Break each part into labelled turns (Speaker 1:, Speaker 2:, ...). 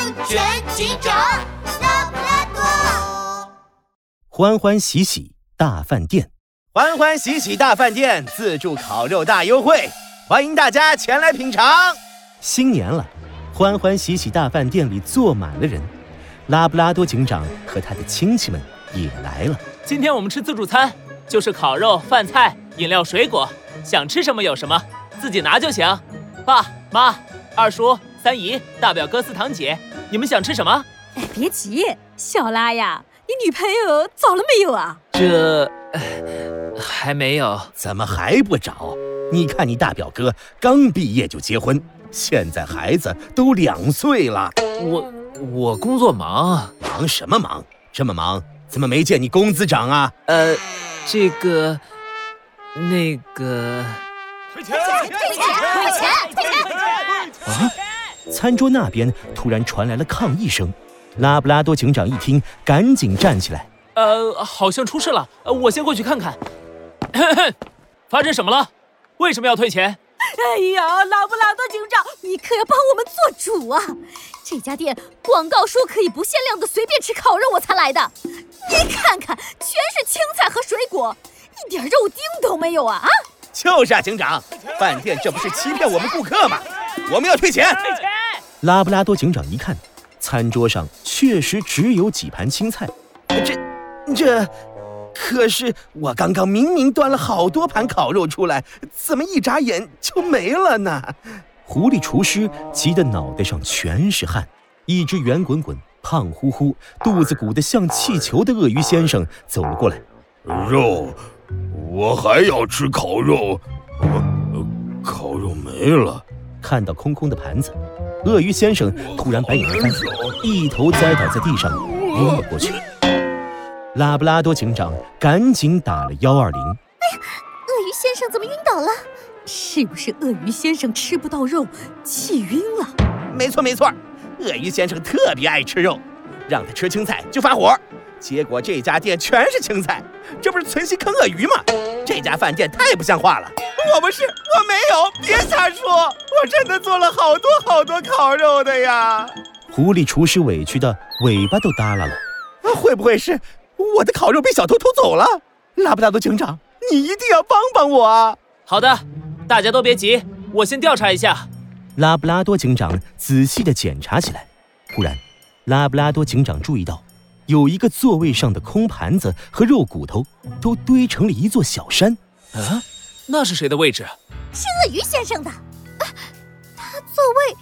Speaker 1: 安全警长拉布拉多。
Speaker 2: 欢欢喜喜大饭店，
Speaker 3: 欢欢喜喜大饭店自助烤肉大优惠，欢迎大家前来品尝。
Speaker 2: 新年了，欢欢喜喜大饭店里坐满了人，拉布拉多警长和他的亲戚们也来了。
Speaker 4: 今天我们吃自助餐，就是烤肉、饭菜、饮料、水果，想吃什么有什么，自己拿就行。爸妈、二叔、三姨、大表哥、四堂姐，你们想吃什么？
Speaker 5: 哎，别急，小拉呀，你女朋友找了没有啊？
Speaker 4: 这呃还没有。
Speaker 2: 怎么还不找？你看你大表哥刚毕业就结婚，现在孩子都两岁了，
Speaker 4: 我我工作忙，
Speaker 2: 忙什么忙？这么忙，怎么没见你工资涨啊？
Speaker 4: 呃，这个那个
Speaker 3: 退钱！
Speaker 1: 退钱！退钱！退钱！
Speaker 2: 啊！餐桌那边突然传来了抗议声，拉布拉多警长一听，赶紧站起来。
Speaker 4: 呃，好像出事了，呃我先过去看看。发生什么了？为什么要退钱？
Speaker 5: 哎呀，拉布拉多警长，你可要帮我们做主啊！这家店广告说可以不限量的随便吃烤肉，我才来的。你看看，全是青菜和水果，一点肉丁都没有啊！啊！
Speaker 3: 就是啊，警长，饭店这不是欺骗我们顾客吗？我们要退钱！
Speaker 2: 拉布拉多警长一看，餐桌上确实只有几盘青菜，这，这，可是我刚刚明明端了好多盘烤肉出来，怎么一眨眼就没了呢？狐狸厨师急得脑袋上全是汗。一只圆滚滚、胖乎乎、肚子鼓得像气球的鳄鱼先生走了过来。
Speaker 6: 肉，我还要吃烤肉。呃，烤肉没了。
Speaker 2: 看到空空的盘子，鳄鱼先生突然白眼翻，一头栽倒在地上，晕了过去。拉布拉多警长赶紧打了幺二零。
Speaker 5: 哎呀，鳄鱼先生怎么晕倒了？是不是鳄鱼先生吃不到肉，气晕了？
Speaker 3: 没错没错，鳄鱼先生特别爱吃肉，让他吃青菜就发火。结果这家店全是青菜，这不是存心坑鳄鱼吗？这家饭店太不像话了！我不是，我没有，别瞎说！我真的做了好多好多烤肉的呀！
Speaker 2: 狐狸厨师委屈的尾巴都耷拉了。
Speaker 3: 会不会是我的烤肉被小偷偷走了？拉布拉多警长，你一定要帮帮我啊！
Speaker 4: 好的，大家都别急，我先调查一下。
Speaker 2: 拉布拉多警长仔细的检查起来。忽然，拉布拉多警长注意到。有一个座位上的空盘子和肉骨头都堆成了一座小山。
Speaker 4: 啊，那是谁的位置？
Speaker 5: 是鳄鱼先生的。啊，他座位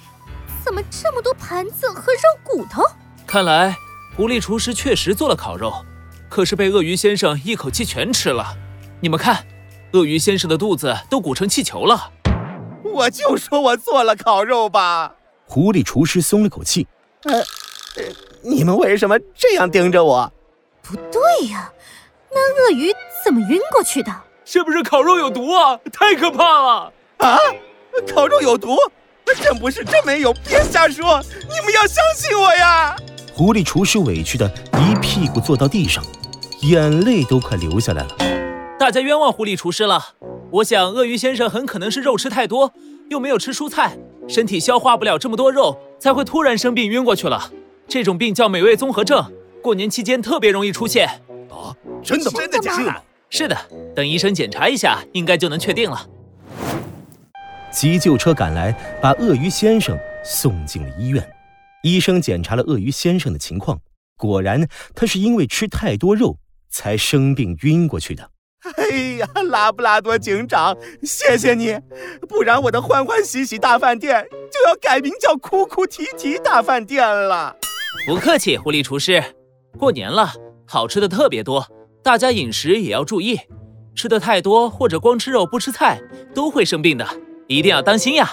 Speaker 5: 怎么这么多盘子和肉骨头？
Speaker 4: 看来狐狸厨师确实做了烤肉，可是被鳄鱼先生一口气全吃了。你们看，鳄鱼先生的肚子都鼓成气球了。
Speaker 3: 我就说我做了烤肉吧。
Speaker 2: 狐狸厨师松了口气。
Speaker 3: 呃。你们为什么这样盯着我？
Speaker 5: 不对呀，那鳄鱼怎么晕过去的？
Speaker 4: 是不是烤肉有毒啊？太可怕了！
Speaker 3: 啊，烤肉有毒？真不是，真没有，别瞎说！你们要相信我呀！
Speaker 2: 狐狸厨师委屈的一屁股坐到地上，眼泪都快流下来了。
Speaker 4: 大家冤枉狐狸厨师了。我想鳄鱼先生很可能是肉吃太多，又没有吃蔬菜，身体消化不了这么多肉，才会突然生病晕过去了。这种病叫美味综合症，过年期间特别容易出现。
Speaker 6: 啊，真的吗？
Speaker 3: 真的假的？
Speaker 4: 是的，等医生检查一下，应该就能确定了。
Speaker 2: 急救车赶来，把鳄鱼先生送进了医院。医生检查了鳄鱼先生的情况，果然他是因为吃太多肉才生病晕过去的。
Speaker 3: 哎呀，拉布拉多警长，谢谢你，不然我的欢欢喜喜大饭店就要改名叫哭哭啼啼大饭店了。
Speaker 4: 不客气，狐狸厨师。过年了，好吃的特别多，大家饮食也要注意，吃的太多或者光吃肉不吃菜都会生病的，一定要当心呀。